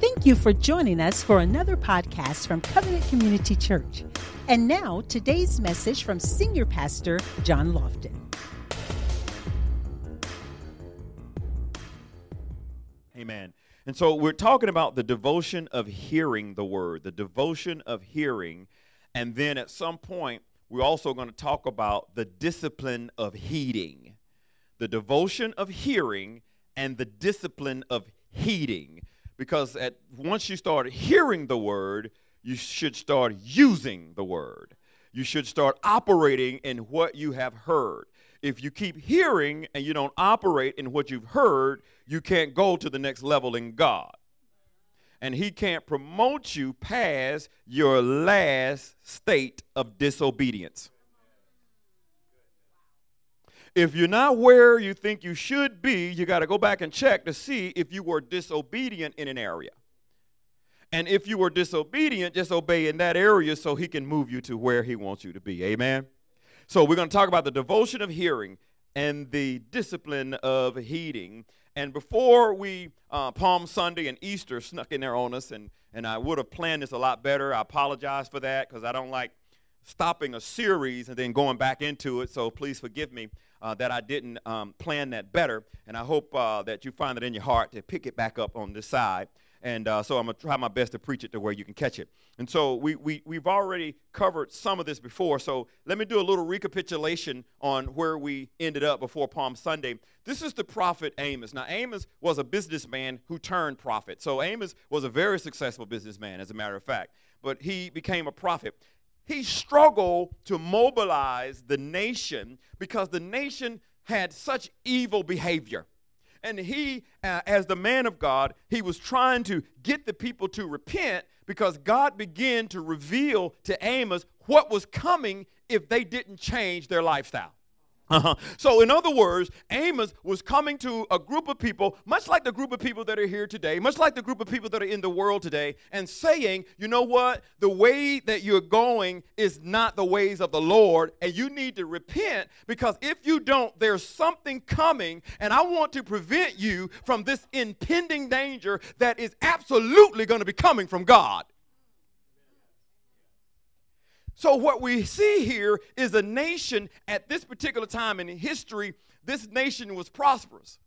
Thank you for joining us for another podcast from Covenant Community Church. And now, today's message from Senior Pastor John Lofton. Amen. And so we're talking about the devotion of hearing the word, the devotion of hearing. And then at some point, we're also going to talk about the discipline of heeding. The devotion of hearing and the discipline of heeding because at once you start hearing the word, you should start using the word. You should start operating in what you have heard. If you keep hearing and you don't operate in what you've heard, you can't go to the next level in God. And He can't promote you past your last state of disobedience if you're not where you think you should be, you got to go back and check to see if you were disobedient in an area. And if you were disobedient, just obey in that area so he can move you to where he wants you to be. Amen. So we're going to talk about the devotion of hearing and the discipline of heeding. And before we, uh, Palm Sunday and Easter snuck in there on us, and, and I would have planned this a lot better. I apologize for that because I don't like stopping a series and then going back into it. So please forgive me uh, that I didn't um, plan that better. And I hope uh, that you find it in your heart to pick it back up on this side. And uh, so I'm going to try my best to preach it to where you can catch it. And so we, we, we've already covered some of this before. So let me do a little recapitulation on where we ended up before Palm Sunday. This is the prophet Amos. Now, Amos was a businessman who turned prophet. So Amos was a very successful businessman, as a matter of fact. But he became a prophet he struggled to mobilize the nation because the nation had such evil behavior. And he, uh, as the man of God, he was trying to get the people to repent because God began to reveal to Amos what was coming if they didn't change their lifestyle. Uh-huh. So, in other words, Amos was coming to a group of people, much like the group of people that are here today, much like the group of people that are in the world today, and saying, you know what? The way that you're going is not the ways of the Lord, and you need to repent because if you don't, there's something coming, and I want to prevent you from this impending danger that is absolutely going to be coming from God. So, what we see here is a nation at this particular time in history, this nation was prosperous.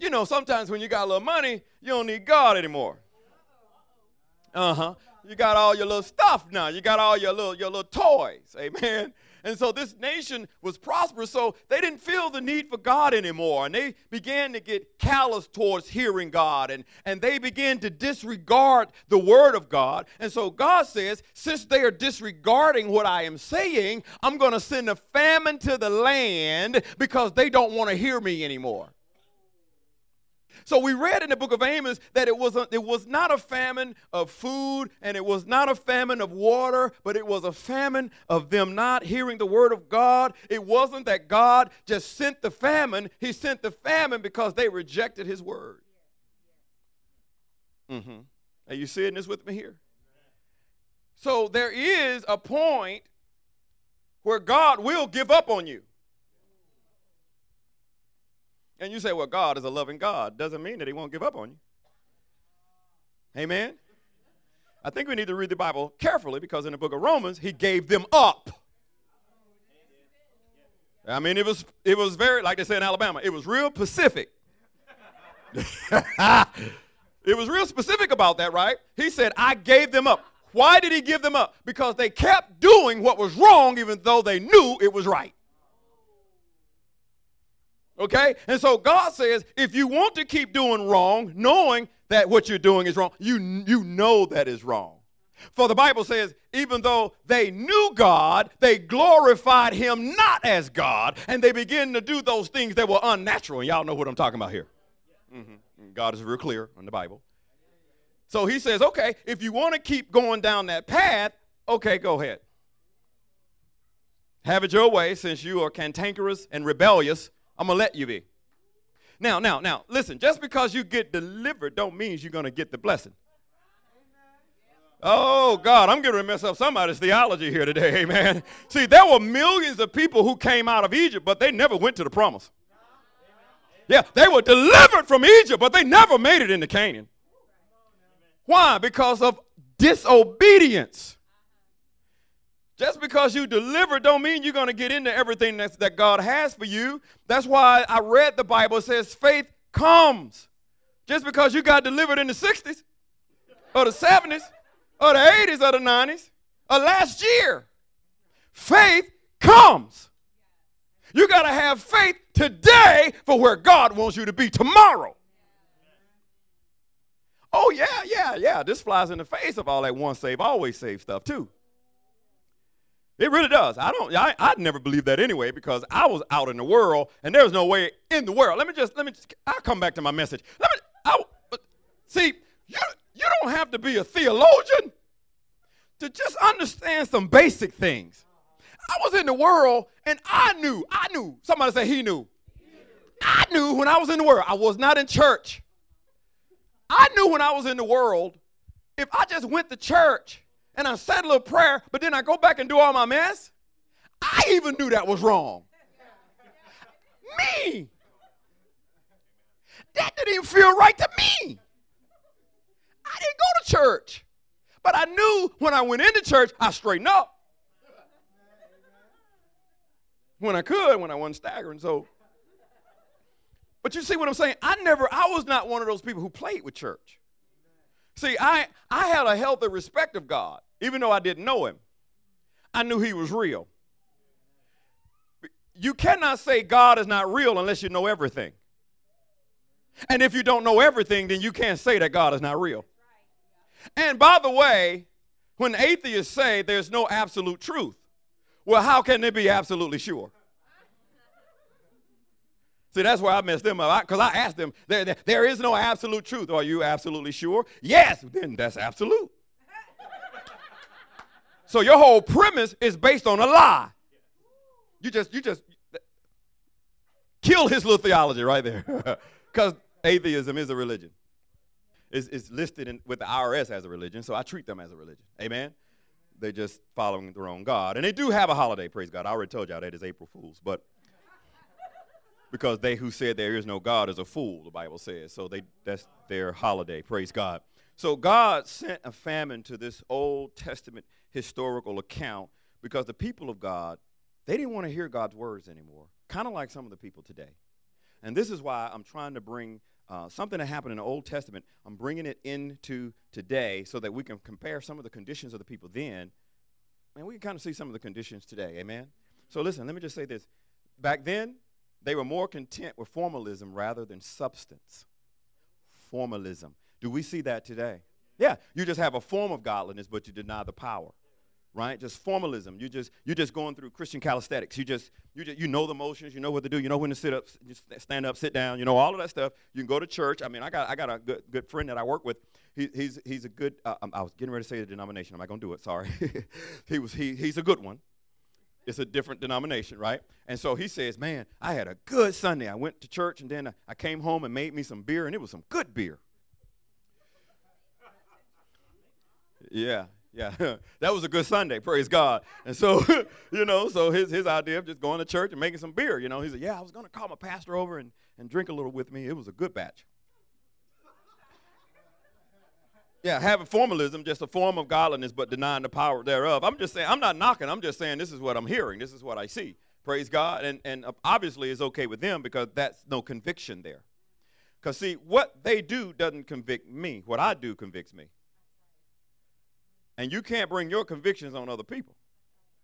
You know, sometimes when you got a little money, you don't need God anymore. Uh huh. You got all your little stuff now. You got all your little your little toys. Amen. And so this nation was prosperous, so they didn't feel the need for God anymore. And they began to get callous towards hearing God, and, and they began to disregard the word of God. And so God says, since they are disregarding what I am saying, I'm going to send a famine to the land because they don't want to hear me anymore. So we read in the book of Amos that it was, a, it was not a famine of food and it was not a famine of water, but it was a famine of them not hearing the word of God. It wasn't that God just sent the famine, He sent the famine because they rejected His word. Mm-hmm. Are you seeing this with me here? So there is a point where God will give up on you. And you say, well, God is a loving God. Doesn't mean that He won't give up on you. Amen? I think we need to read the Bible carefully because in the book of Romans, He gave them up. I mean, it was it was very like they say in Alabama, it was real specific. it was real specific about that, right? He said, I gave them up. Why did he give them up? Because they kept doing what was wrong even though they knew it was right. Okay? And so God says, if you want to keep doing wrong, knowing that what you're doing is wrong, you, you know that is wrong. For the Bible says, even though they knew God, they glorified him not as God, and they begin to do those things that were unnatural. And y'all know what I'm talking about here. Mm-hmm. God is real clear on the Bible. So he says, okay, if you want to keep going down that path, okay, go ahead. Have it your way since you are cantankerous and rebellious I'm going to let you be. Now, now, now, listen, just because you get delivered don't mean you're going to get the blessing. Oh, God, I'm going to mess up somebody's theology here today, amen. See, there were millions of people who came out of Egypt, but they never went to the promise. Yeah, they were delivered from Egypt, but they never made it into Canaan. Why? Because of disobedience. Just because you deliver don't mean you're going to get into everything that's, that God has for you. That's why I read the Bible says faith comes. Just because you got delivered in the 60s or the 70s or the 80s or the 90s or last year, faith comes. You got to have faith today for where God wants you to be tomorrow. Oh, yeah, yeah, yeah. This flies in the face of all that once save, always save stuff, too. It really does. I don't. I, I'd never believed that anyway because I was out in the world and there's no way in the world. Let me just. Let me. Just, I'll come back to my message. Let me. I, But see, you you don't have to be a theologian to just understand some basic things. I was in the world and I knew. I knew. Somebody say he knew. I knew when I was in the world. I was not in church. I knew when I was in the world. If I just went to church and I said a little prayer, but then I go back and do all my mess, I even knew that was wrong. Me. That didn't even feel right to me. I didn't go to church. But I knew when I went into church, I straightened up. When I could, when I wasn't staggering. So, but you see what I'm saying? I never, I was not one of those people who played with church. See, I, I had a healthy respect of God even though I didn't know him. I knew he was real. You cannot say God is not real unless you know everything. And if you don't know everything, then you can't say that God is not real. And by the way, when atheists say there's no absolute truth, well, how can they be absolutely sure? See, that's where I messed them up. Because I, I, asked them, there, there, there is no absolute truth. Are you absolutely sure? Yes, then that's absolute. So your whole premise is based on a lie. You just you just kill his little theology right there. Because atheism is a religion. It's, it's listed in, with the IRS as a religion, so I treat them as a religion. Amen? They're just following their own God. And they do have a holiday, praise God. I already told y'all that is April Fool's, but because they who said there is no God is a fool, the Bible says. So they that's their holiday, praise God. So God sent a famine to this Old Testament historical account because the people of God, they didn't want to hear God's words anymore, kind of like some of the people today. And this is why I'm trying to bring uh, something that happened in the Old Testament, I'm bringing it into today so that we can compare some of the conditions of the people then, and we can kind of see some of the conditions today. Amen? So listen, let me just say this. Back then, they were more content with formalism rather than substance. Formalism. Do we see that today? Yeah, you just have a form of godliness, but you deny the power. Right? Just formalism. You just you're just going through Christian calisthenics. You just you just you know the motions. You know what to do. You know when to sit up, stand up, sit down. You know all of that stuff. You can go to church. I mean, I got I got a good good friend that I work with. He, he's he's a good. Uh, I was getting ready to say the denomination. I'm not gonna do it. Sorry. he was he he's a good one. It's a different denomination, right? And so he says, Man, I had a good Sunday. I went to church and then I came home and made me some beer, and it was some good beer. Yeah, yeah. that was a good Sunday, praise God. And so, you know, so his, his idea of just going to church and making some beer, you know, he said, Yeah, I was going to call my pastor over and, and drink a little with me. It was a good batch. Yeah, having formalism, just a form of godliness, but denying the power thereof. I'm just saying, I'm not knocking. I'm just saying this is what I'm hearing. This is what I see. Praise God. And, and obviously it's okay with them because that's no conviction there. Because, see, what they do doesn't convict me. What I do convicts me. And you can't bring your convictions on other people.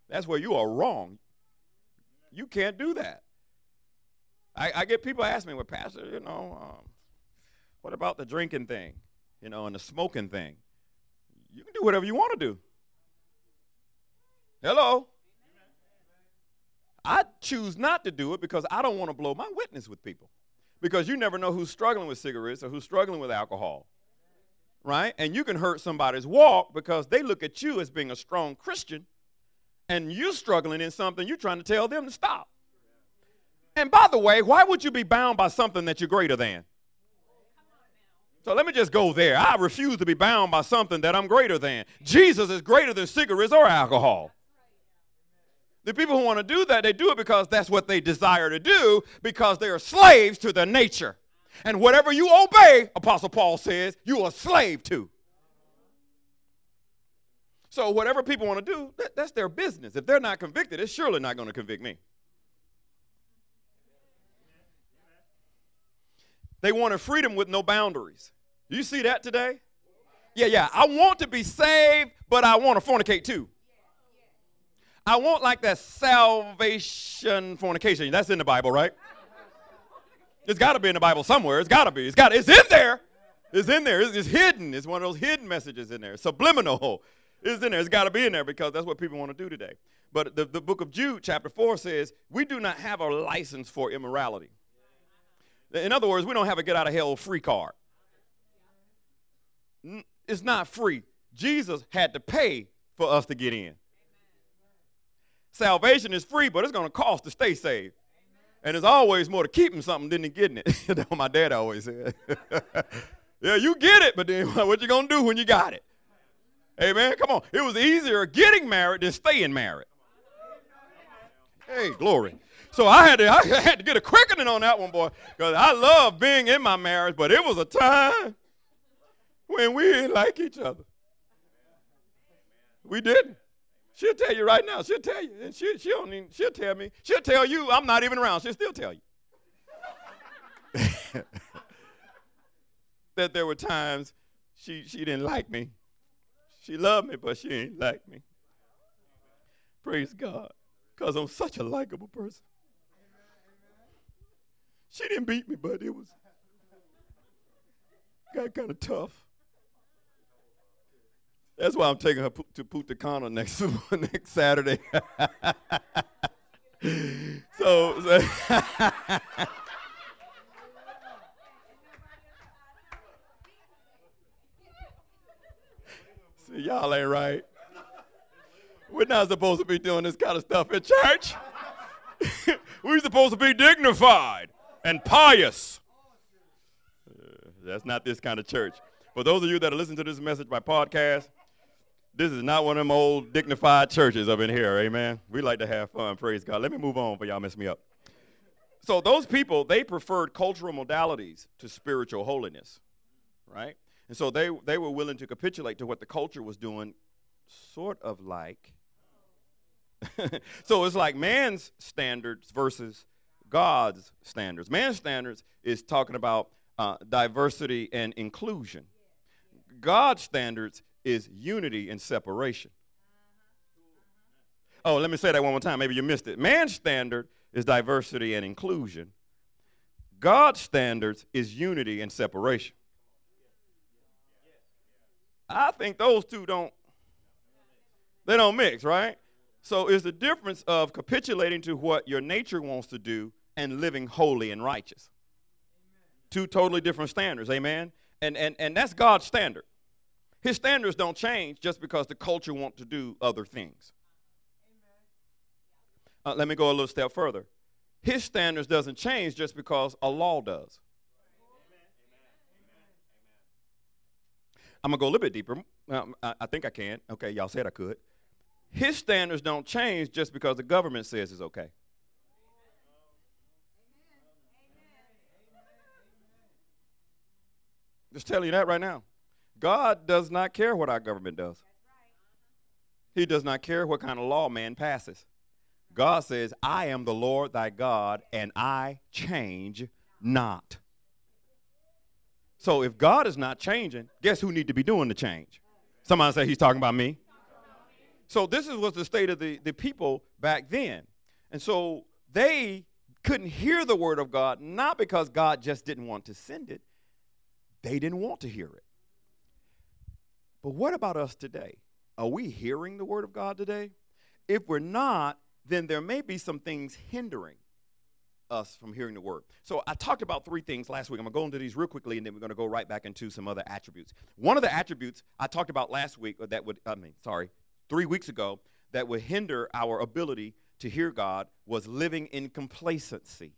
That's where you are wrong. You can't do that. I, I get people ask me, well, Pastor, you know, um, what about the drinking thing, you know, and the smoking thing? You can do whatever you want to do. Hello? I choose not to do it because I don't want to blow my witness with people. Because you never know who's struggling with cigarettes or who's struggling with alcohol right? And you can hurt somebody's walk because they look at you as being a strong Christian and you're struggling in something you're trying to tell them to stop. And by the way, why would you be bound by something that you're greater than? So let me just go there. I refuse to be bound by something that I'm greater than. Jesus is greater than cigarettes or alcohol. The people who want to do that, they do it because that's what they desire to do because they are slaves to their nature. And whatever you obey, Apostle Paul says, you are a slave to. So whatever people want to do, that, that's their business. If they're not convicted, it's surely not going to convict me. They wanted freedom with no boundaries. You see that today? Yeah, yeah. I want to be saved, but I want to fornicate too. I want like that salvation fornication. That's in the Bible, right? It's got to be in the Bible somewhere. It's got to be. It's got. It's in there. It's in there. It's, it's, hidden. It's one of those hidden messages in there. Subliminal. It's in there. It's got to be in there because that's what people want to do today. But the, the book of Jude, chapter 4, says, We do not have a license for immorality. In other words, we don't have a get out of hell free card. It's not free. Jesus had to pay for us to get in. Salvation is free, but it's going to cost to stay saved. And there's always more to keeping something than to getting it. That's what my dad always said. yeah, you get it, but then what you going to do when you got it? Man, come on. It was easier getting married than staying married. Hey, glory. So I had to, I had to get a quickening on that one, boy, because I love being in my marriage, but it was a time when we didn't like each other. We didn't. She'll tell you right now. She'll tell you, and she she don't even, she'll tell me. She'll tell you I'm not even around. She'll still tell you that there were times she she didn't like me. She loved me, but she didn't like me. Praise God, because I'm such a likable person. She didn't beat me, but it was got kind of tough. That's why I'm taking her to Punta Cana next next Saturday. so, so See, y'all ain't right. We're not supposed to be doing this kind of stuff in church. We're supposed to be dignified and pious. Uh, that's not this kind of church. For those of you that are listening to this message by podcast, this is not one of them old dignified churches up in here, amen. We like to have fun, praise God. Let me move on for y'all mess me up. So those people, they preferred cultural modalities to spiritual holiness, right? And so they, they were willing to capitulate to what the culture was doing, sort of like. so it's like man's standards versus God's standards. Man's standards is talking about uh, diversity and inclusion. God's standards is unity and separation. Oh, let me say that one more time. Maybe you missed it. Man's standard is diversity and inclusion. God's standards is unity and separation. I think those two don't they don't mix, right? So it's the difference of capitulating to what your nature wants to do and living holy and righteous. Two totally different standards, amen? And, and, and that's God's standard. His standards don't change just because the culture wants to do other things. Uh, let me go a little step further. His standards doesn't change just because a law does. I'm gonna go a little bit deeper. Um, I, I, think I can. Okay, y'all said I could. His standards don't change just because the government says it's okay. Just telling you that right now. God does not care what our government does. He does not care what kind of law man passes. God says, I am the Lord thy God, and I change not. So if God is not changing, guess who need to be doing the change? Somebody say he's talking about me. So this is was the state of the, the people back then. And so they couldn't hear the word of God, not because God just didn't want to send it, they didn't want to hear it. But what about us today? Are we hearing the word of God today? If we're not, then there may be some things hindering us from hearing the word. So I talked about three things last week. I'm going to go into these real quickly and then we're going to go right back into some other attributes. One of the attributes I talked about last week or that would I mean, sorry, 3 weeks ago that would hinder our ability to hear God was living in complacency.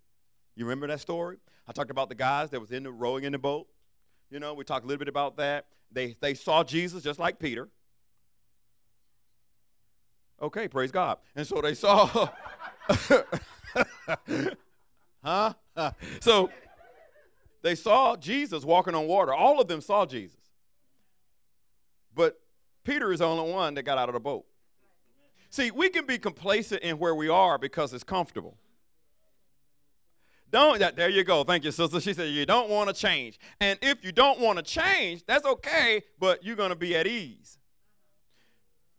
You remember that story? I talked about the guys that was in the rowing in the boat you know, we talked a little bit about that. They, they saw Jesus just like Peter. Okay, praise God. And so they saw. huh? so they saw Jesus walking on water. All of them saw Jesus. But Peter is the only one that got out of the boat. See, we can be complacent in where we are because it's comfortable. Don't there you go. Thank you, sister. She said you don't want to change. And if you don't want to change, that's okay, but you're going to be at ease.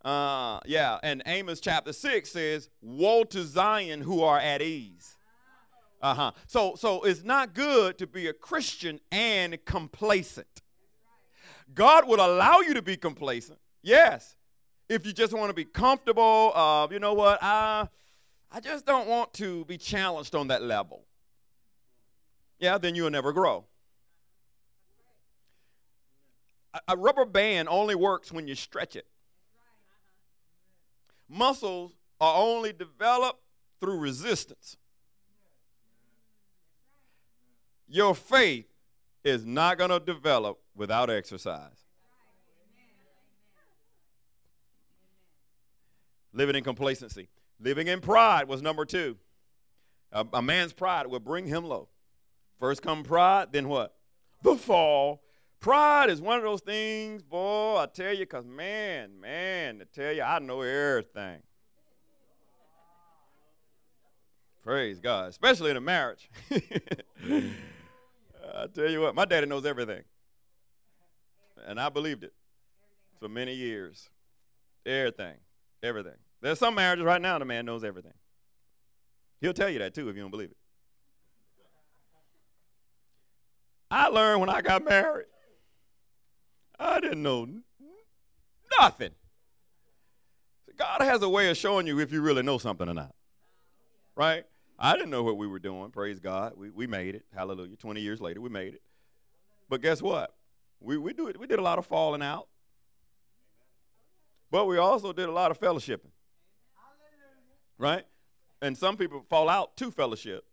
Uh, yeah, and Amos chapter 6 says, Woe to Zion who are at ease. Uh-huh. So so it's not good to be a Christian and complacent. God would allow you to be complacent. Yes. If you just want to be comfortable, uh, you know what? I I just don't want to be challenged on that level. Yeah, then you'll never grow. A, rubber band only works when you stretch it. Muscles are only developed through resistance. Your faith is not going to develop without exercise. Living in complacency. Living in pride was number two. A, a, man's pride will bring him low. First come pride, then what? The fall. Pride is one of those things, boy, I tell you, because man, man, I tell you, I know everything. Praise God, especially in a marriage. I tell you what, my daddy knows everything. And I believed it for many years. Everything. Everything. There's some marriages right now the man knows everything. He'll tell you that too if you don't believe it. I learned when I got married. I didn't know nothing. God has a way of showing you if you really know something or not. Right? I didn't know what we were doing. Praise God. We, we made it. Hallelujah. 20 years later, we made it. But guess what? We, we, do it, we did a lot of falling out. But we also did a lot of fellowshipping. Right? And some people fall out to fellowship.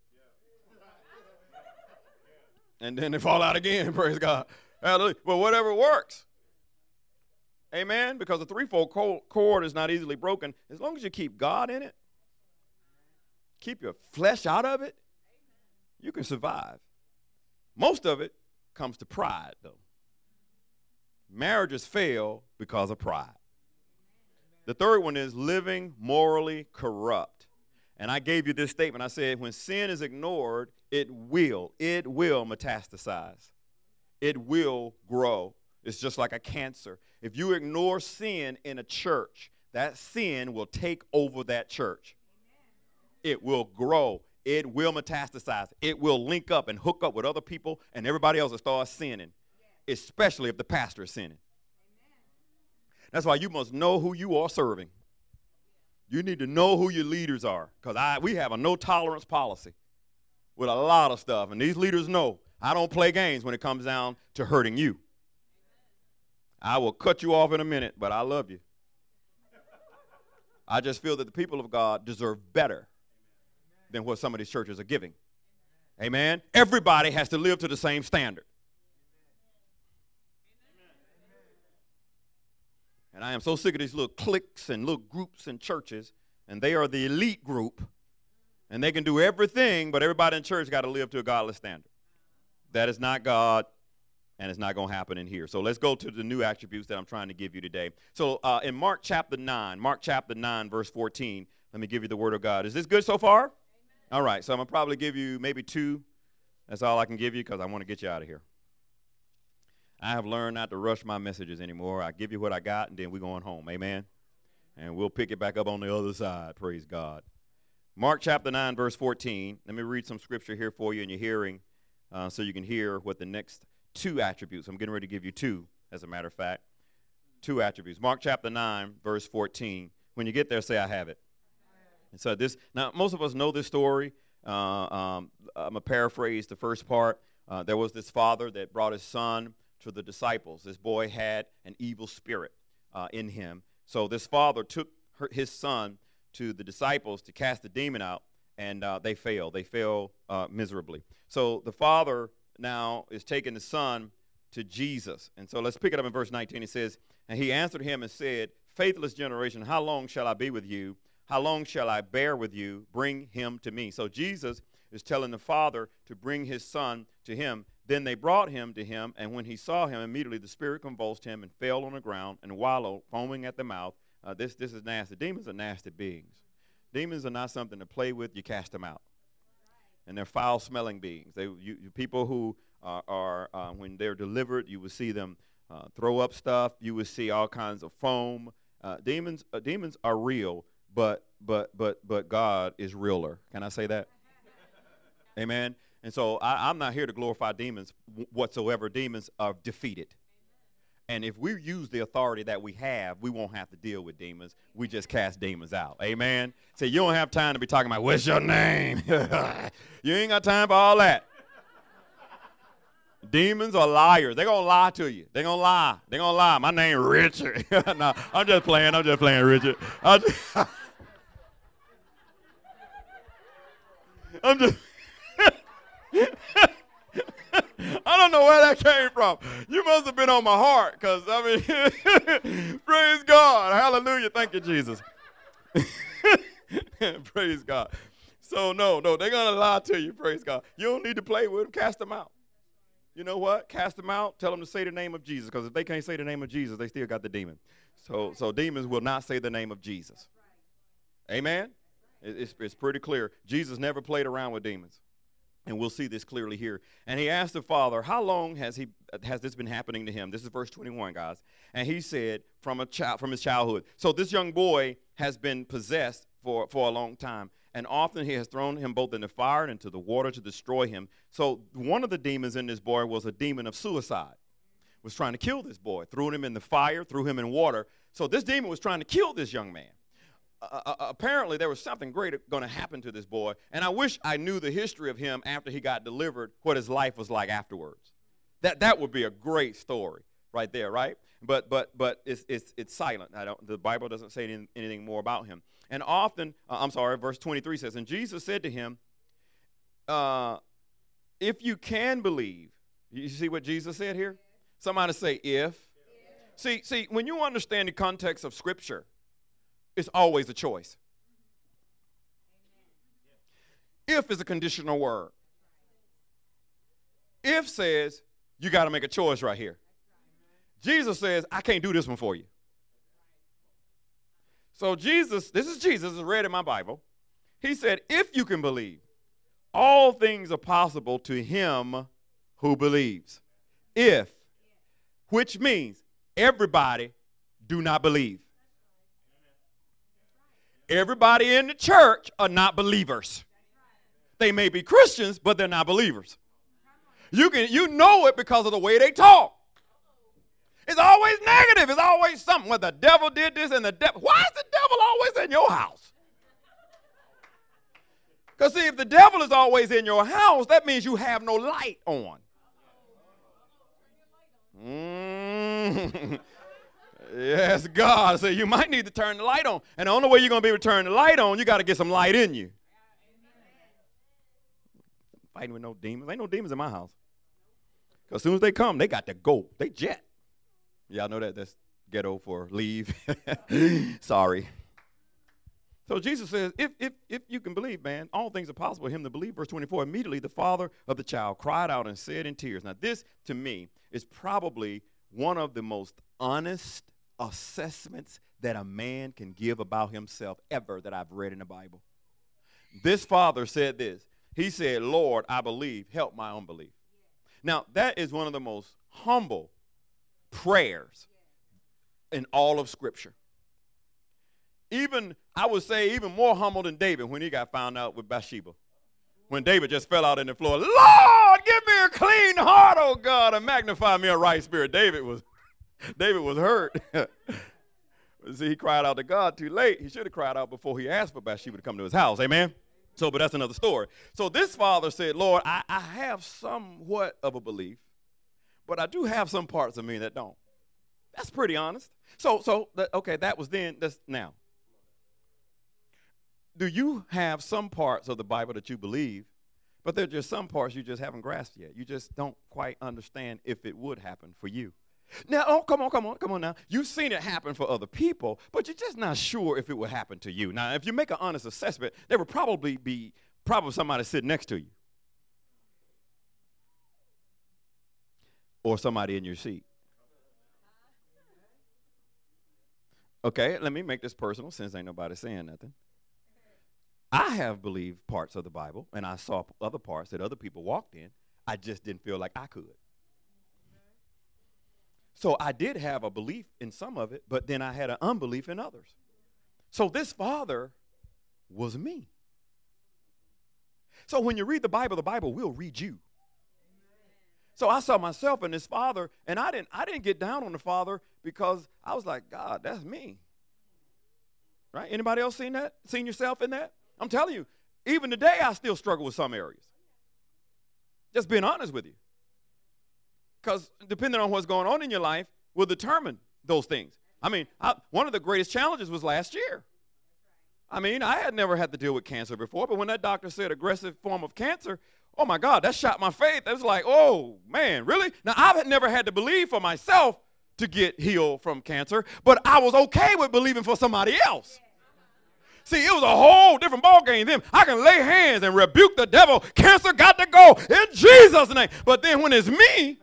And then they fall out again, praise God. Hallelujah. But whatever works. Amen. Because the threefold cord is not easily broken. As long as you keep God in it, keep your flesh out of it, you can survive. Most of it comes to pride, though. Marriages fail because of pride. The third one is living morally corrupt. And I gave you this statement. I said, when sin is ignored, it will, it will metastasize. It will grow. It's just like a cancer. If you ignore sin in a church, that sin will take over that church it will grow. It will metastasize. It will link up and hook up with other people and everybody else will start sinning, especially if the pastor is sinning. That's why you must know who you are serving. You need to know who your leaders are because we have a no tolerance policy with a lot of stuff, and these leaders know I don't play games when it comes down to hurting you. I will cut you off in a minute, but I love you. I just feel that the people of God deserve better than what some of these churches are giving. Amen. Everybody has to live to the same standard. And I am so sick of these little cliques and little groups and churches, and they are the elite group, and they can do everything, but everybody in church got to live to a godless standard. That is not God, and it's not going to happen in here. So let's go to the new attributes that I'm trying to give you today. So uh, in Mark chapter 9, Mark chapter 9, verse 14, let me give you the word of God. Is this good so far? All right, so I'm going to probably give you maybe two. That's all I can give you because I want to get you out of here. I have learned not to rush my messages anymore. I give you what I got, and then we're going home. Amen. And we'll pick it back up on the other side. Praise God. Mark chapter 9, verse 14. Let me read some scripture here for you in your hearing uh, so you can hear what the next two attributes. I'm getting ready to give you two, as a matter of fact. Two attributes. Mark chapter 9, verse 14. When you get there, say, I have it. And so this now most of us know this story. Uh, um, I'm gonna paraphrase the first part. Uh, there was this father that brought his son to the disciples. This boy had an evil spirit uh, in him. So this father took her, his son to the disciples to cast the demon out, and uh, they failed. They failed uh, miserably. So the father now is taking the son to Jesus. And so let's pick it up in verse 19. It says, And he answered him and said, Faithless generation, how long shall I be with you? How long shall I bear with you? Bring him to me. So Jesus is telling the father to bring his son to him. Then they brought him to him, and when he saw him, immediately the spirit convulsed him and fell on the ground and wallowed, foaming at the mouth. Uh, this, this is nasty. Demons are nasty beings. Demons are not something to play with, you cast them out. And they're foul smelling beings. They, you, you people who are, are uh, when they're delivered, you will see them uh, throw up stuff, you will see all kinds of foam. Uh, demons, uh, demons are real, but, but, but, but God is realer. Can I say that? Amen. And so I, am not here to glorify demons whatsoever. Demons are defeated. And if we use the authority that we have, we won't have to deal with demons. We just cast demons out. Amen. Say, so you don't have time to be talking about what's your name. you ain't got time for all that. Demons are liars. They're gonna lie to you. They're gonna lie. They're gonna lie. My name Richard. no, I'm just playing. I'm just playing, Richard. I'm just, I'm just I don't know where that came from. You must have been on my heart, because I mean, praise God. Hallelujah. Thank you, Jesus. praise God. So no, no, they're gonna lie to you, praise God. You don't need to play with them, cast them out. You know what? Cast them out, tell them to say the name of Jesus, because if they can't say the name of Jesus, they still got the demon. So so demons will not say the name of Jesus. Amen? It's, it's pretty clear. Jesus never played around with demons. And we'll see this clearly here. And he asked the father, How long has he has this been happening to him? This is verse 21, guys. And he said, From a child from his childhood. So this young boy has been possessed for, for a long time. And often he has thrown him both in the fire and into the water to destroy him. So one of the demons in this boy was a demon of suicide. Was trying to kill this boy, threw him in the fire, threw him in water. So this demon was trying to kill this young man. Uh, uh, uh, apparently there was something great going to happen to this boy. And I wish I knew the history of him after he got delivered, what his life was like afterwards. That, that would be a great story right there, right? But, but, but it's, it's, it's silent. I don't, the Bible doesn't say any, anything more about him. And often, uh, I'm sorry, verse 23 says, And Jesus said to him, uh, If you can believe, you see what Jesus said here? Somebody say, if. See, see, when you understand the context of Scripture, it's always a choice. If is a conditional word. If says you got to make a choice right here. Jesus says, I can't do this one for you. So Jesus, this is Jesus, is read in my Bible. He said, if you can believe, all things are possible to him who believes. If, which means everybody do not believe. Everybody in the church are not believers. They may be Christians, but they're not believers. You can you know it because of the way they talk. It's always negative. It's always something. Well, the devil did this and the devil. Why is the devil always in your house? Because see, if the devil is always in your house, that means you have no light on. Mm. Yes, God. So you might need to turn the light on. And the only way you're going to be able to turn the light on, you got to get some light in you. Fighting with no demons. Ain't no demons in my house. As soon as they come, they got to go. They jet. Y'all know that? That's ghetto for leave. Sorry. So Jesus says, if, if, if you can believe, man, all things are possible him to believe. Verse 24, immediately the father of the child cried out and said in tears. Now, this to me is probably one of the most honest assessments that a man can give about himself ever that I've read in the Bible. This father said this. He said, Lord, I believe, help my unbelief. Now, that is one of the most humble prayers in all of Scripture. Even, I would say, even more humble than David when he got found out with Bathsheba. When David just fell out in the floor, Lord, give me a clean heart, oh God, and magnify me a right spirit. David was David was hurt. See, he cried out to God too late. He should have cried out before he asked for Bathsheba to come to his house. Amen? So, but that's another story. So this father said, Lord, I, I have somewhat of a belief, but I do have some parts of me that don't. That's pretty honest. So, so okay, that was then. That's now. Do you have some parts of the Bible that you believe, but there are just some parts you just haven't grasped yet? You just don't quite understand if it would happen for you. Now, oh, come on, come on, come on now. You've seen it happen for other people, but you're just not sure if it will happen to you. Now, if you make an honest assessment, there would probably be Probably somebody sitting next to you. Or somebody in your seat. Okay, let me make this personal since ain't nobody saying nothing. I have believed parts of the Bible, and I saw other parts that other people walked in. I just didn't feel like I could. So I did have a belief in some of it, but then I had an unbelief in others. So this father was me. So when you read the Bible, the Bible will read you. So I saw myself in this father, and I didn't I didn't get down on the father because I was like, God, that's me. Right? Anybody else seen that? Seen yourself in that? I'm telling you, even today I still struggle with some areas. Just being honest with you. Because depending on what's going on in your life will determine those things. I mean, I, one of the greatest challenges was last year. I mean, I had never had to deal with cancer before, but when that doctor said aggressive form of cancer, oh my God, that shot my faith. It was like, oh man, really? Now, I've never had to believe for myself to get healed from cancer, but I was okay with believing for somebody else. See, it was a whole different ballgame then. I can lay hands and rebuke the devil. Cancer got to go in Jesus' name. But then when it's me,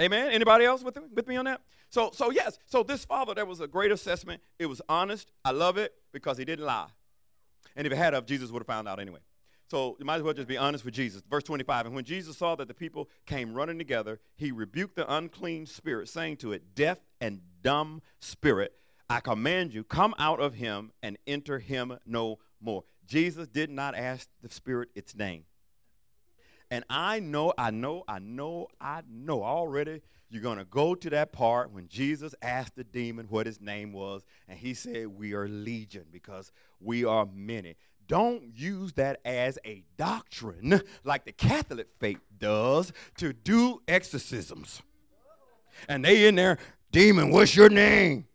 Amen. Anybody else with, with me on that? So, so yes. So this father, that was a great assessment. It was honest. I love it because he didn't lie. And if it had of, Jesus would have found out anyway. So you might as well just be honest with Jesus. Verse 25. And when Jesus saw that the people came running together, he rebuked the unclean spirit, saying to it, Deaf and dumb spirit, I command you, come out of him and enter him no more. Jesus did not ask the spirit its name. And I know, I know, I know, I know already you're going to go to that part when Jesus asked the demon what his name was, and he said, We are legion because we are many. Don't use that as a doctrine like the Catholic faith does to do exorcisms. And they in there, demon, what's your name?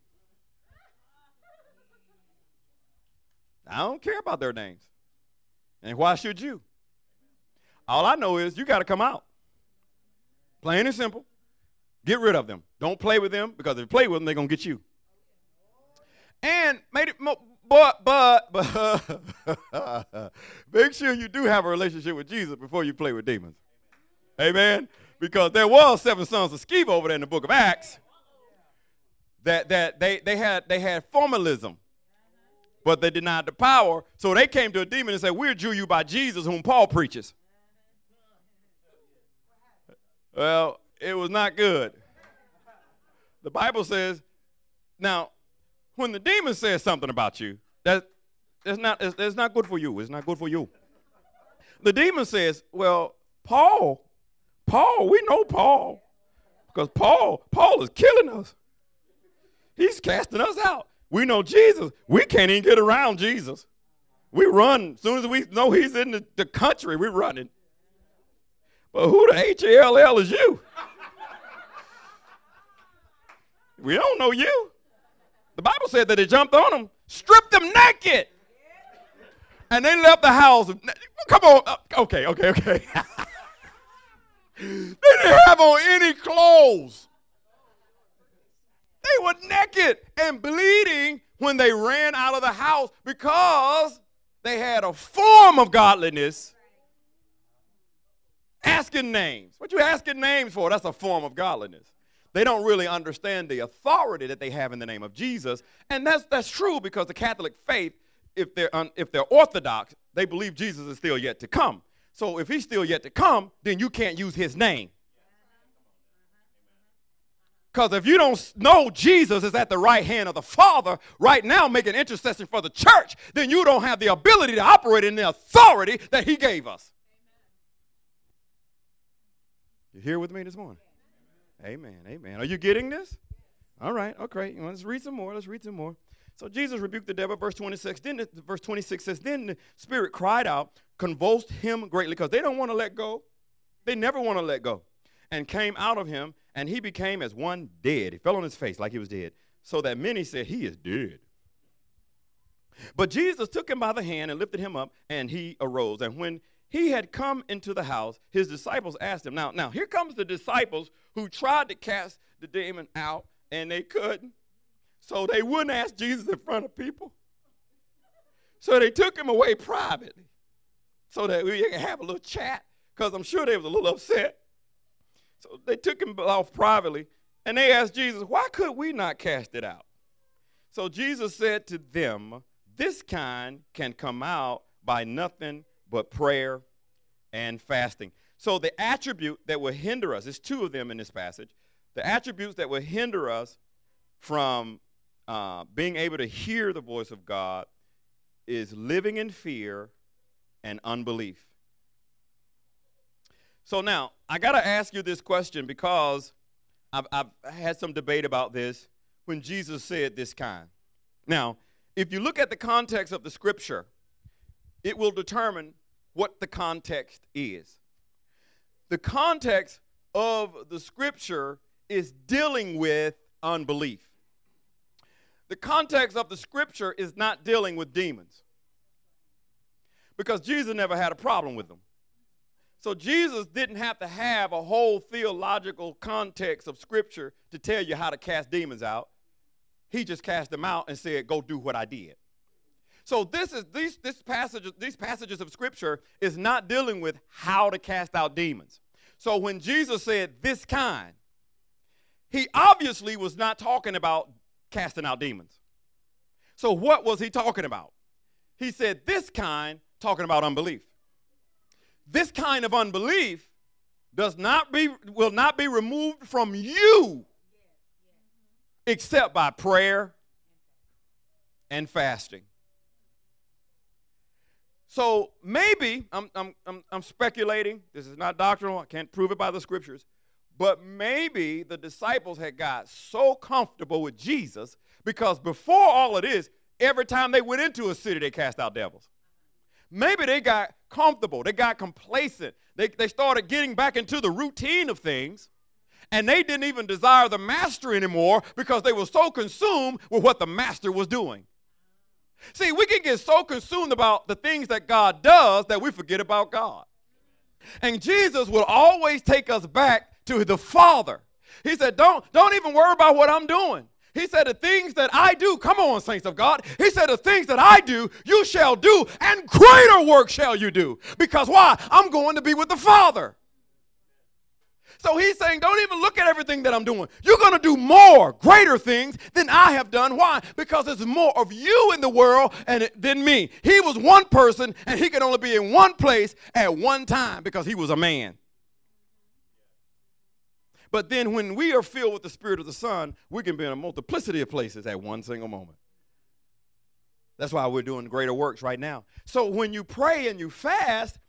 I don't care about their names. And why should you? All I know is you got to come out. Plain and simple. Get rid of them. Don't play with them because if you play with them, they're going to get you. And made it, but, but, but, make sure you do have a relationship with Jesus before you play with demons. Amen. Because there was seven sons of Sceva over there in the book of Acts that, that they, they, had, they had formalism, but they denied the power. So they came to a demon and said, We adjure you by Jesus, whom Paul preaches. Well, it was not good. The Bible says, now, when the demon says something about you, that it's not it's, it's not good for you. It's not good for you. The demon says, well, Paul, Paul, we know Paul. Because Paul, Paul is killing us. He's casting us out. We know Jesus. We can't even get around Jesus. We run. As soon as we know he's in the, the country, we're running. But who the H-A-L-L is you? we don't know you. The Bible said that they jumped on them, stripped them naked, and they left the house. Come on. Uh, okay, okay, okay. they didn't have on any clothes. They were naked and bleeding when they ran out of the house because they had a form of godliness Asking names. What you asking names for? That's a form of godliness. They don't really understand the authority that they have in the name of Jesus. And that's, that's true because the Catholic faith, if they're, un, if they're orthodox, they believe Jesus is still yet to come. So if he's still yet to come, then you can't use his name. Because if you don't know Jesus is at the right hand of the Father right now making intercession for the church, then you don't have the ability to operate in the authority that he gave us. You here with me this morning? Amen. Amen. Are you getting this? All right. Okay. Let's read some more. Let's read some more. So Jesus rebuked the devil. Verse 26. Then the, verse 26 says, Then the spirit cried out, convulsed him greatly, because they don't want to let go. They never want to let go. And came out of him, and he became as one dead. He fell on his face like he was dead. So that many said, He is dead. But Jesus took him by the hand and lifted him up, and he arose. And when he had come into the house, his disciples asked him. Now, now here comes the disciples who tried to cast the demon out and they couldn't. so they wouldn't ask Jesus in front of people. So they took him away privately so that we could have a little chat because I'm sure they was a little upset. So they took him off privately and they asked Jesus, Why could we not cast it out? So Jesus said to them, This kind can come out by nothing but prayer and fasting. So the attribute that will hinder us, there's two of them in this passage, the attributes that will hinder us from uh, being able to hear the voice of God is living in fear and unbelief. So now, I got to ask you this question because I've, I've had some debate about this when Jesus said this kind. Now, if you look at the context of the scripture, it will determine what the context is. The context of the scripture is dealing with unbelief. The context of the scripture is not dealing with demons because Jesus never had a problem with them. So Jesus didn't have to have a whole theological context of scripture to tell you how to cast demons out. He just cast them out and said, "Go do what I did." So this is these this passages these passages of scripture is not dealing with how to cast out demons. So when Jesus said this kind, he obviously was not talking about casting out demons. So what was he talking about? He said this kind talking about unbelief. This kind of unbelief does not be will not be removed from you except by prayer and fasting. So maybe, I'm, I'm, I'm, I'm, speculating, this is not doctrinal, I can't prove it by the scriptures, but maybe the disciples had got so comfortable with Jesus because before all of this, every time they went into a city, they cast out devils. Maybe they got comfortable, they got complacent, they, they started getting back into the routine of things, and they didn't even desire the master anymore because they were so consumed with what the master was doing. See, we can get so consumed about the things that God does that we forget about God. And Jesus will always take us back to the Father. He said, Don't, don't even worry about what I'm doing. He said, The things that I do, come on, saints of God. He said, The things that I do, you shall do, and greater work shall you do. Because why? I'm going to be with the Father. So he's saying, don't even look at everything that I'm doing. You're going to do more, greater things than I have done. Why? Because there's more of you in the world and than me. He was one person and he could only be in one place at one time because he was a man. But then when we are filled with the Spirit of the Son, we can be in a multiplicity of places at one single moment. That's why we're doing greater works right now. So when you pray and you fast,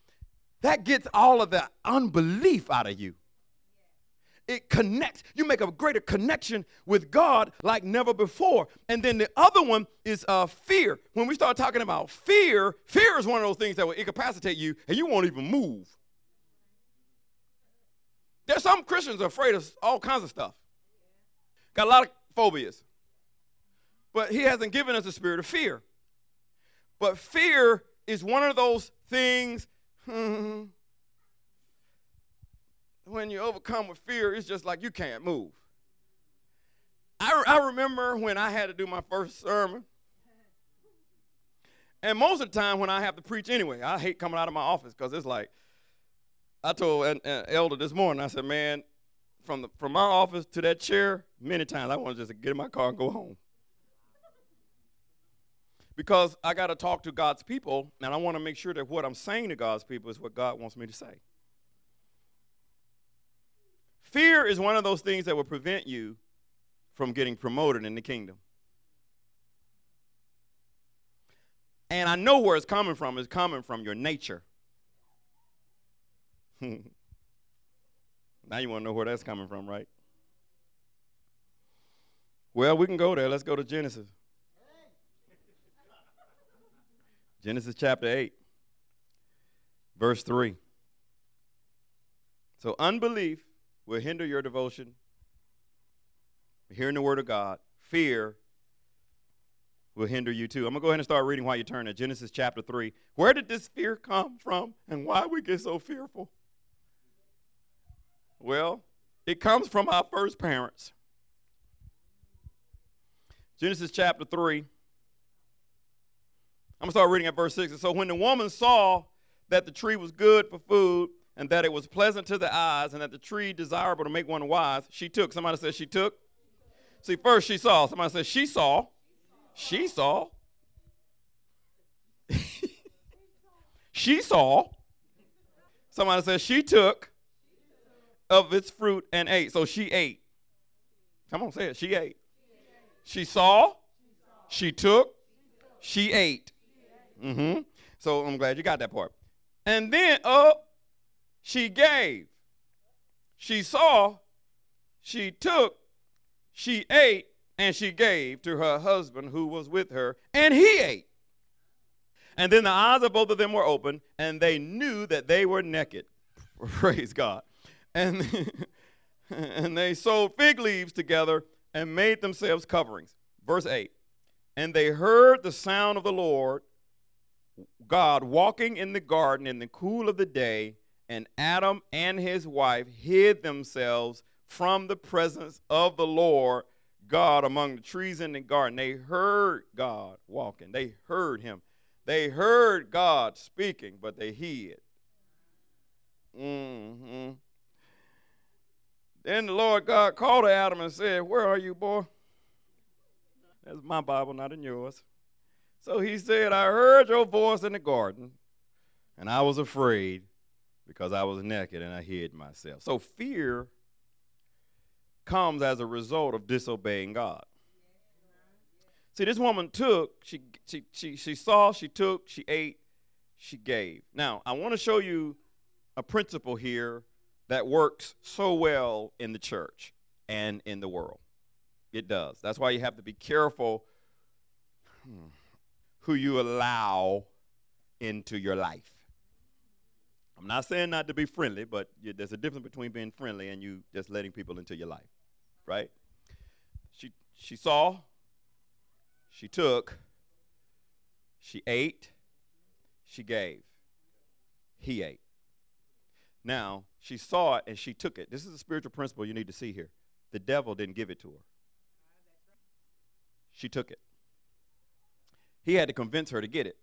that gets all of the unbelief out of you it connects. You make a greater connection with God like never before. And then the other one is uh, fear. When we start talking about fear, fear is one of those things that will incapacitate you and you won't even move. There's some Christians afraid of all kinds of stuff. Got a lot of phobias. But he hasn't given us a spirit of fear. But fear is one of those things when you're overcome with fear, it's just like you can't move. I, I remember when I had to do my first sermon. And most of the time when I have to preach anyway, I hate coming out of my office because it's like, I told an, an, elder this morning, I said, man, from, the, from my office to that chair, many times I want to just get in my car and go home. Because I got to talk to God's people, and I want to make sure that what I'm saying to God's people is what God wants me to say. Fear is one of those things that will prevent you from getting promoted in the kingdom. And I know where it's coming from. It's coming from your nature. now you want to know where that's coming from, right? Well, we can go there. Let's go to Genesis. Genesis chapter 8, verse 3. So, unbelief will hinder your devotion, hearing the word of God. Fear will hinder you too. I'm going to go ahead and start reading while you turn to Genesis chapter 3. Where did this fear come from and why we get so fearful? Well, it comes from our first parents. Genesis chapter 3. I'm going to start reading at verse 6. And So when the woman saw that the tree was good for food, and that it was pleasant to the eyes, and that the tree desirable to make one wise, she took. Somebody says she took. See, first she saw. Somebody says she saw. She saw. she saw. Somebody says she took of its fruit and ate. So she ate. Come on, say it. She ate. She saw. She took. She ate. Mm-hmm. So I'm glad you got that part. And then, oh, she gave. She saw. She took. She ate. And she gave to her husband who was with her. And he ate. And then the eyes of both of them were open, and they knew that they were naked. Praise God. And, and they sewed fig leaves together and made themselves coverings. Verse 8. And they heard the sound of the Lord God walking in the garden in the cool of the day, and Adam and his wife hid themselves from the presence of the Lord God among the trees in the garden. They heard God walking, they heard him. They heard God speaking, but they hid. Mm-hmm. Then the Lord God called to Adam and said, Where are you, boy? That's my Bible, not in yours. So he said, I heard your voice in the garden, and I was afraid because I was naked and I hid myself. So fear comes as a result of disobeying God. See, this woman took, she, she, she, she saw, she took, she ate, she gave. Now, I want to show you a principle here that works so well in the church and in the world. It does. That's why you have to be careful who you allow into your life. I'm not saying not to be friendly, but you, there's a difference between being friendly and you just letting people into your life, right? She, she saw, she took, she ate, she gave, he ate. Now, she saw it and she took it. This is a spiritual principle you need to see here. The devil didn't give it to her, she took it. He had to convince her to get it.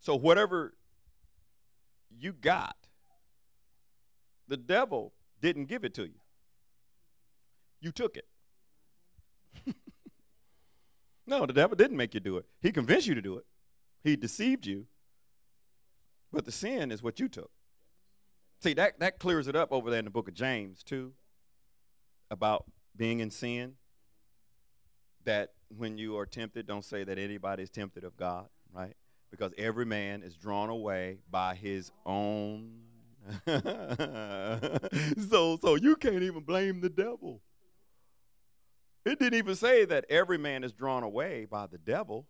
So, whatever you got, the devil didn't give it to you. You took it. no, the devil didn't make you do it. He convinced you to do it. He deceived you. But the sin is what you took. See, that, that clears it up over there in the book of James, too, about being in sin. That when you are tempted, don't say that anybody is tempted of God, right? Because every man is drawn away by his own. so, so you can't even blame the devil. It didn't even say that every man is drawn away by the devil.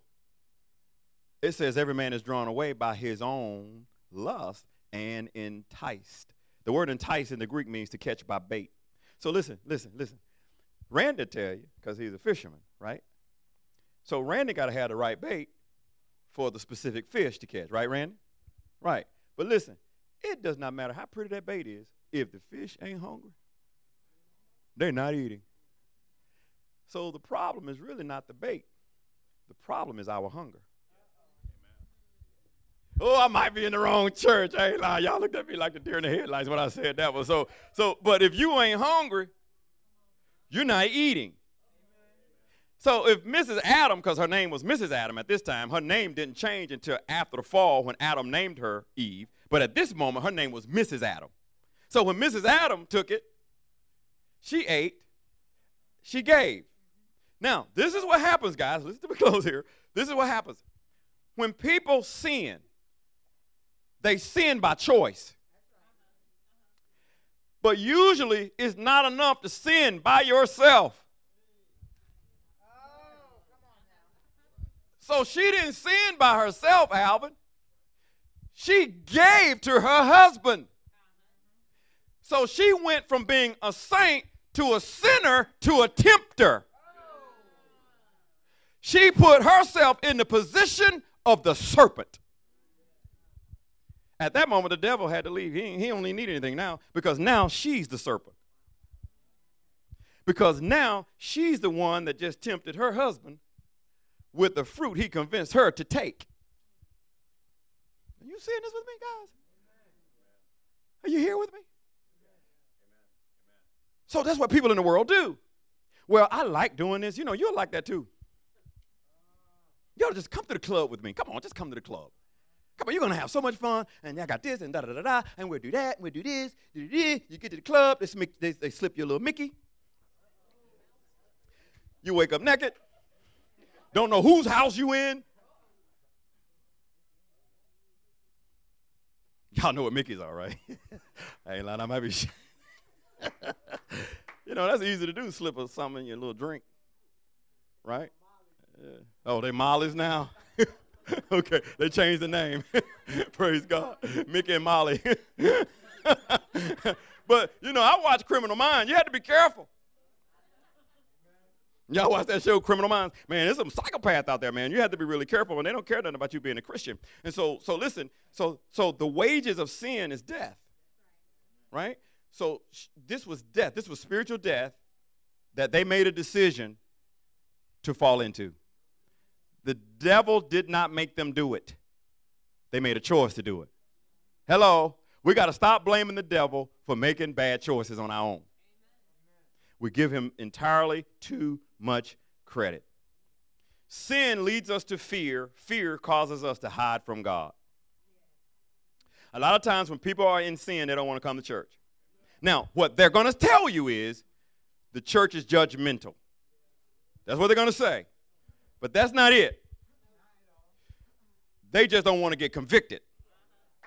It says every man is drawn away by his own lust and enticed. The word entice in the Greek means to catch by bait. So listen, listen, listen. Randy tell you, because he's a fisherman, right? So Randy got to have the right bait for the specific fish to catch, right, Randy? Right. But listen, it does not matter how pretty that bait is. If the fish ain't hungry, they're not eating. So the problem is really not the bait. The problem is our hunger. Oh, I might be in the wrong church. I ain't lying. Y'all looked at me like the deer in the headlights when I said that one. So, so, but if you ain't hungry, you're not eating. So if Mrs. Adam, because her name was Mrs. Adam at this time, her name didn't change until after the fall when Adam named her Eve. But at this moment, her name was Mrs. Adam. So when Mrs. Adam took it, she ate, she gave. Now, this is what happens, guys. Listen to me close here. This is what happens. When people sin, they sin by choice. But usually it's not enough to sin by yourself. So she didn't sin by herself, Alvin. She gave to her husband. So she went from being a saint to a sinner to a tempter. She put herself in the position of the serpent. At that moment, the devil had to leave. He, he only need anything now because now she's the serpent. Because now she's the one that just tempted her husband with the fruit he convinced her to take. Are you seeing this with me, guys? Are you here with me? So that's what people in the world do. Well, I like doing this. You know, you'll like that too. Y'all just come to the club with me. Come on, just come to the club. Come on, you're gonna have so much fun, and I got this and da da da da, and we'll do that, and we'll do this, do. You get to the club, they, they, they slip you a little Mickey. You wake up naked, don't know whose house you in. Y'all know what Mickey's all right. I ain't lying, I might be. you know, that's easy to do, slip of something in your little drink, right? Yeah. Oh, they Molly's now? okay, they changed the name. Praise God. Mickey and Molly. but, you know, I watch Criminal Minds. You had to be careful. Y'all watch that show, Criminal Minds? Man, there's some psychopath out there, man. You have to be really careful, and they don't care nothing about you being a Christian. And so, so listen. So, so the wages of sin is death, right? So sh- this was death. This was spiritual death that they made a decision to fall into. The devil did not make them do it, they made a choice to do it. Hello? We got to stop blaming the devil for making bad choices on our own. We give him entirely too much credit. Sin leads us to fear, fear causes us to hide from God. A lot of times when people are in sin, they don't want to come to church. Now, what they're going to tell you is the church is judgmental. That's what they're going to say. But that's not it. They just don't want to get convicted.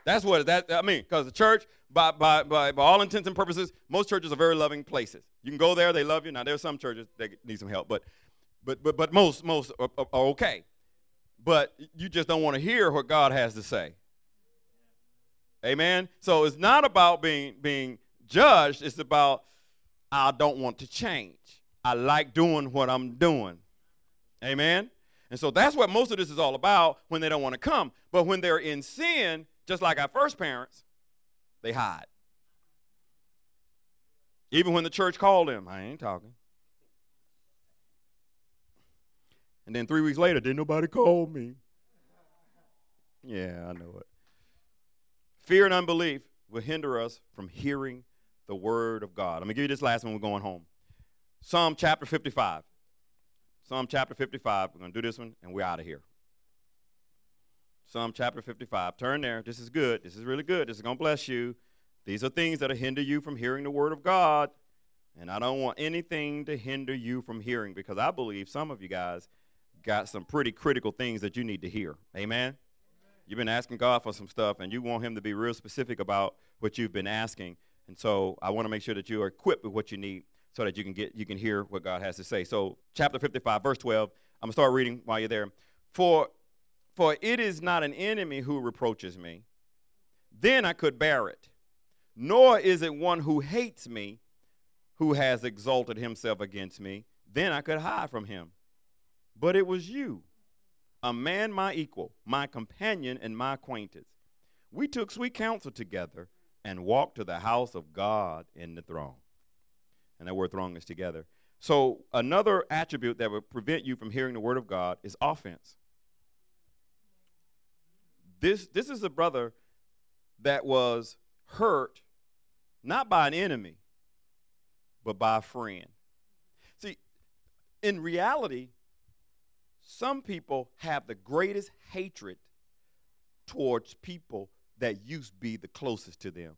That's what that I mean. Because the church, by, by, by, by all intents and purposes, most churches are very loving places. You can go there, they love you. Now there's some churches that need some help, but but but but most most are, are okay. But you just don't want to hear what God has to say. Amen. So it's not about being being judged. It's about I don't want to change. I like doing what I'm doing. Amen? And so that's what most of this is all about when they don't want to come. But when they're in sin, just like our first parents, they hide. Even when the church called them, I ain't talking. And then three weeks later, didn't nobody call me? Yeah, I know it. Fear and unbelief will hinder us from hearing the word of God. I'm going to give you this last one. We're going home. Psalm chapter 55. Psalm chapter 55. We're going to do this one, and we're out of here. Psalm chapter 55. Turn there. This is good. This is really good. This is going to bless you. These are things that hinder you from hearing the word of God. And I don't want anything to hinder you from hearing because I believe some of you guys got some pretty critical things that you need to hear. Amen? You've been asking God for some stuff, and you want Him to be real specific about what you've been asking. And so I want to make sure that you are equipped with what you need so that you can get you can hear what God has to say. So chapter 55 verse 12, I'm going to start reading while you're there. For for it is not an enemy who reproaches me, then I could bear it. Nor is it one who hates me who has exalted himself against me, then I could hide from him. But it was you, a man my equal, my companion and my acquaintance. We took sweet counsel together and walked to the house of God in the throng. And that word throng is together. So, another attribute that would prevent you from hearing the word of God is offense. This, this is a brother that was hurt not by an enemy, but by a friend. See, in reality, some people have the greatest hatred towards people that used to be the closest to them.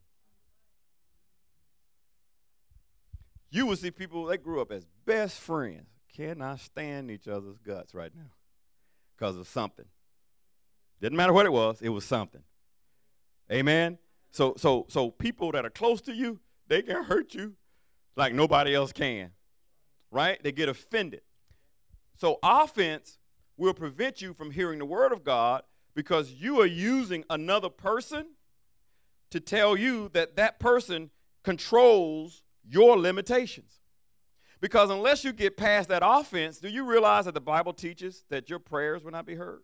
You will see people, that grew up as best friends, cannot stand each other's guts right now because of something. Didn't matter what it was, it was something. Amen. So so so people that are close to you, they can hurt you like nobody else can. Right? They get offended. So offense will prevent you from hearing the word of God because you are using another person to tell you that that person controls your limitations. Because unless you get past that offense, do you realize that the Bible teaches that your prayers will not be heard?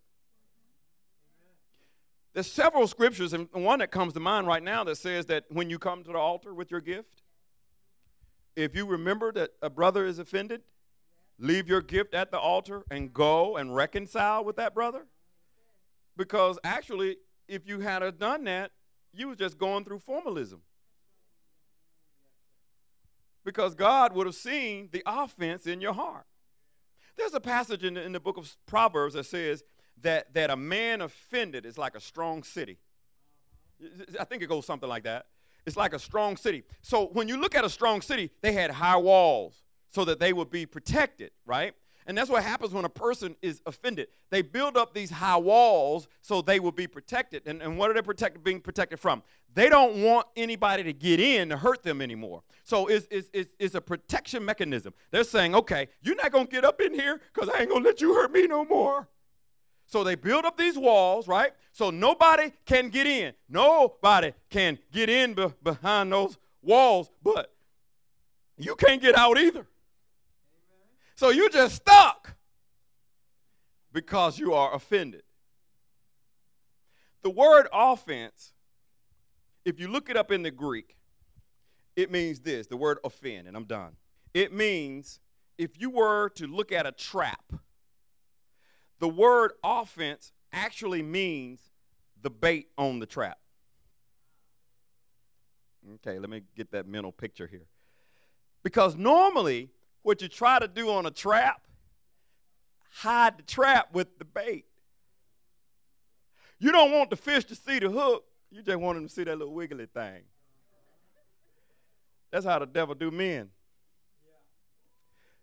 There's several scriptures, and one that comes to mind right now that says that when you come to the altar with your gift, if you remember that a brother is offended, leave your gift at the altar and go and reconcile with that brother? Because actually, if you had done that, you was just going through formalism. Because God would have seen the offense in your heart. There's a passage in the, in the book of Proverbs that says that, that a man offended is like a strong city. I think it goes something like that. It's like a strong city. So when you look at a strong city, they had high walls so that they would be protected, right? And that's what happens when a person is offended. They build up these high walls so they will be protected. And, and what are they protected, being protected from? They don't want anybody to get in to hurt them anymore. So it's, it's, it's, it's a protection mechanism. They're saying, okay, you're not going to get up in here because I ain't going to let you hurt me no more. So they build up these walls, right? So nobody can get in. Nobody can get in be- behind those walls, but you can't get out either. So you're just stuck because you are offended. The word offense, if you look it up in the Greek, it means this the word offend, and I'm done. It means if you were to look at a trap, the word offense actually means the bait on the trap. Okay, let me get that mental picture here. Because normally, what you try to do on a trap, hide the trap with the bait. You don't want the fish to see the hook, you just want them to see that little wiggly thing. That's how the devil do men.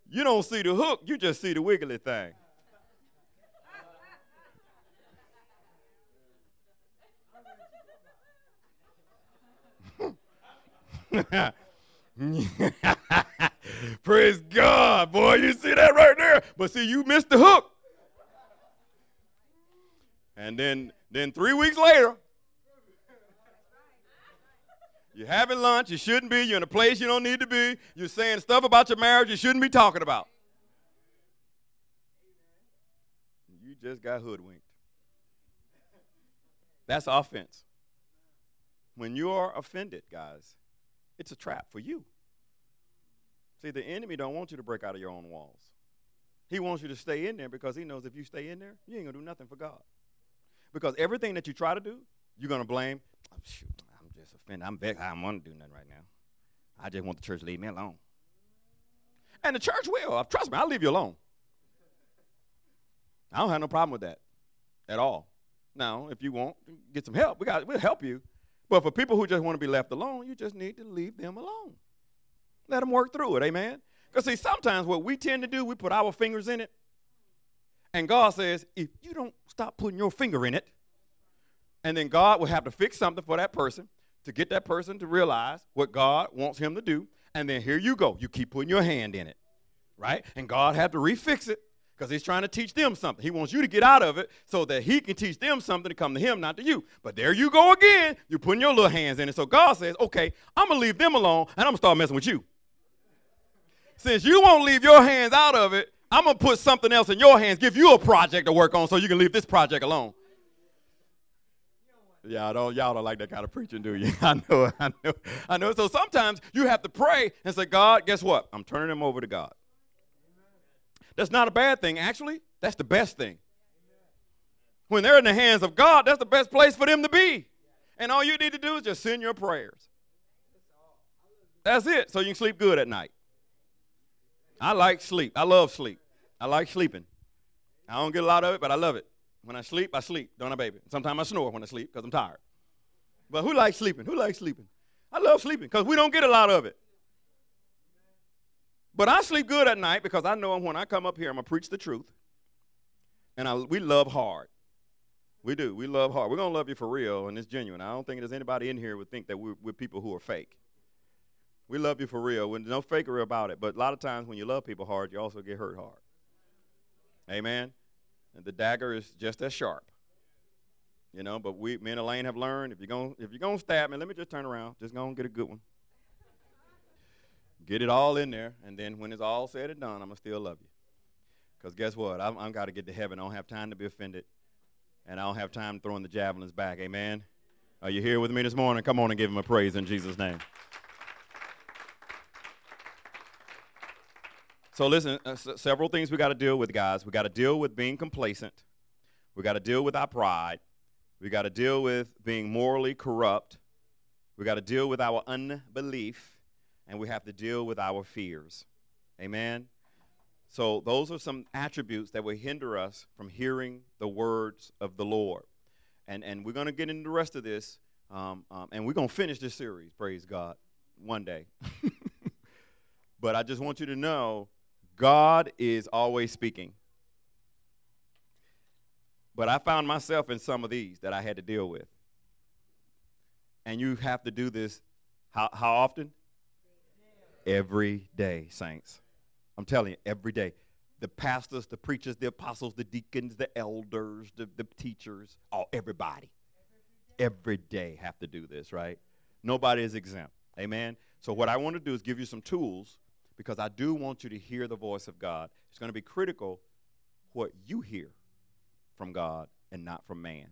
You don't see the hook, you just see the wiggly thing. Praise God, boy. You see that right there? But see, you missed the hook. And then, then three weeks later, you're having lunch, you shouldn't be, you're in a place you don't need to be, you're saying stuff about your marriage you shouldn't be talking about. You just got hoodwinked. That's offense. When you are offended, guys, it's a trap for you. See, the enemy don't want you to break out of your own walls. He wants you to stay in there because he knows if you stay in there, you ain't gonna do nothing for God. Because everything that you try to do, you're gonna blame. Oh, shoot, I'm just offended. I'm vexed. I don't want to do nothing right now. I just want the church to leave me alone. And the church will. Uh, trust me, I'll leave you alone. I don't have no problem with that at all. Now, if you want, get some help. We got we'll help you. But for people who just want to be left alone, you just need to leave them alone. Let them work through it, amen? Because, see, sometimes what we tend to do, we put our fingers in it. And God says, if you don't stop putting your finger in it, and then God will have to fix something for that person to get that person to realize what God wants him to do. And then here you go. You keep putting your hand in it, right? And God had to refix it because he's trying to teach them something. He wants you to get out of it so that he can teach them something to come to him, not to you. But there you go again. You're putting your little hands in it. So God says, okay, I'm going to leave them alone and I'm going to start messing with you. Since you won't leave your hands out of it, I'm going to put something else in your hands, give you a project to work on so you can leave this project alone. Y'all don't, y'all don't like that kind of preaching, do you? I know, I know, I know. So sometimes you have to pray and say, God, guess what? I'm turning them over to God. That's not a bad thing, actually. That's the best thing. When they're in the hands of God, that's the best place for them to be. And all you need to do is just send your prayers. That's it. So you can sleep good at night. I like sleep. I love sleep. I like sleeping. I don't get a lot of it, but I love it. When I sleep, I sleep, don't I, baby? Sometimes I snore when I sleep because I'm tired. But who likes sleeping? Who likes sleeping? I love sleeping because we don't get a lot of it. But I sleep good at night because I know when I come up here, I'm going to preach the truth. And I, we love hard. We do. We love hard. We're going to love you for real, and it's genuine. I don't think there's anybody in here would think that we're, we're people who are fake. We love you for real. When no fakery about it. But a lot of times when you love people hard, you also get hurt hard. Amen. And the dagger is just as sharp. You know, but we, me and Elaine have learned if you're gonna if you're gonna stab me, let me just turn around. Just gonna get a good one. Get it all in there, and then when it's all said and done, I'm gonna still love you. Because guess what? I'm, I'm got to get to heaven. I don't have time to be offended, and I don't have time throwing the javelins back. Amen. Are you here with me this morning? Come on and give him a praise in Jesus' name. So listen, uh, s- several things we got to deal with, guys. We got to deal with being complacent. We got to deal with our pride. We got to deal with being morally corrupt. We got to deal with our unbelief, and we have to deal with our fears. Amen. So those are some attributes that will hinder us from hearing the words of the Lord. And and we're going to get into the rest of this, um, um, and we're going to finish this series. Praise God, one day. but I just want you to know, God is always speaking. But I found myself in some of these that I had to deal with. And you have to do this how, how often? Every day, saints. I'm telling you, every day. The pastors, the preachers, the apostles, the deacons, the elders, the, the teachers, all everybody. Every day have to do this, right? Nobody is exempt. Amen. So what I want to do is give you some tools because I do want you to hear the voice of God. It's going to be critical what you hear from God and not from man.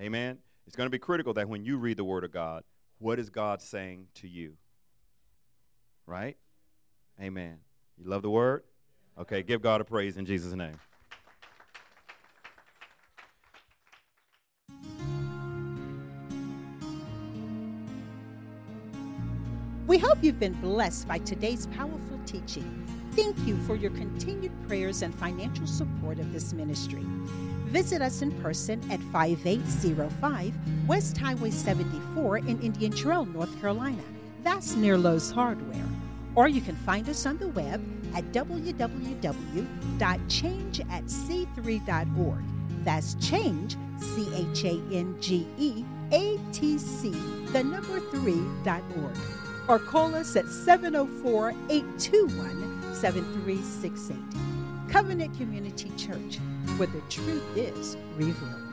Amen. It's going to be critical that when you read the word of God, what is God saying to you? Right? Amen. You love the word? Okay, give God a praise in Jesus' name. We hope you've been blessed by today's powerful teaching. Thank you for your continued prayers and financial support of this ministry. Visit us in person at 5805 West Highway 74 in Indian Trail, North Carolina. That's near Lowe's Hardware. Or you can find us on the web at www.changeatc3.org. That's change, C H A N G E A T C, the number 3.org. Or call us at 704 821 7368. Covenant Community Church, where the truth is revealed.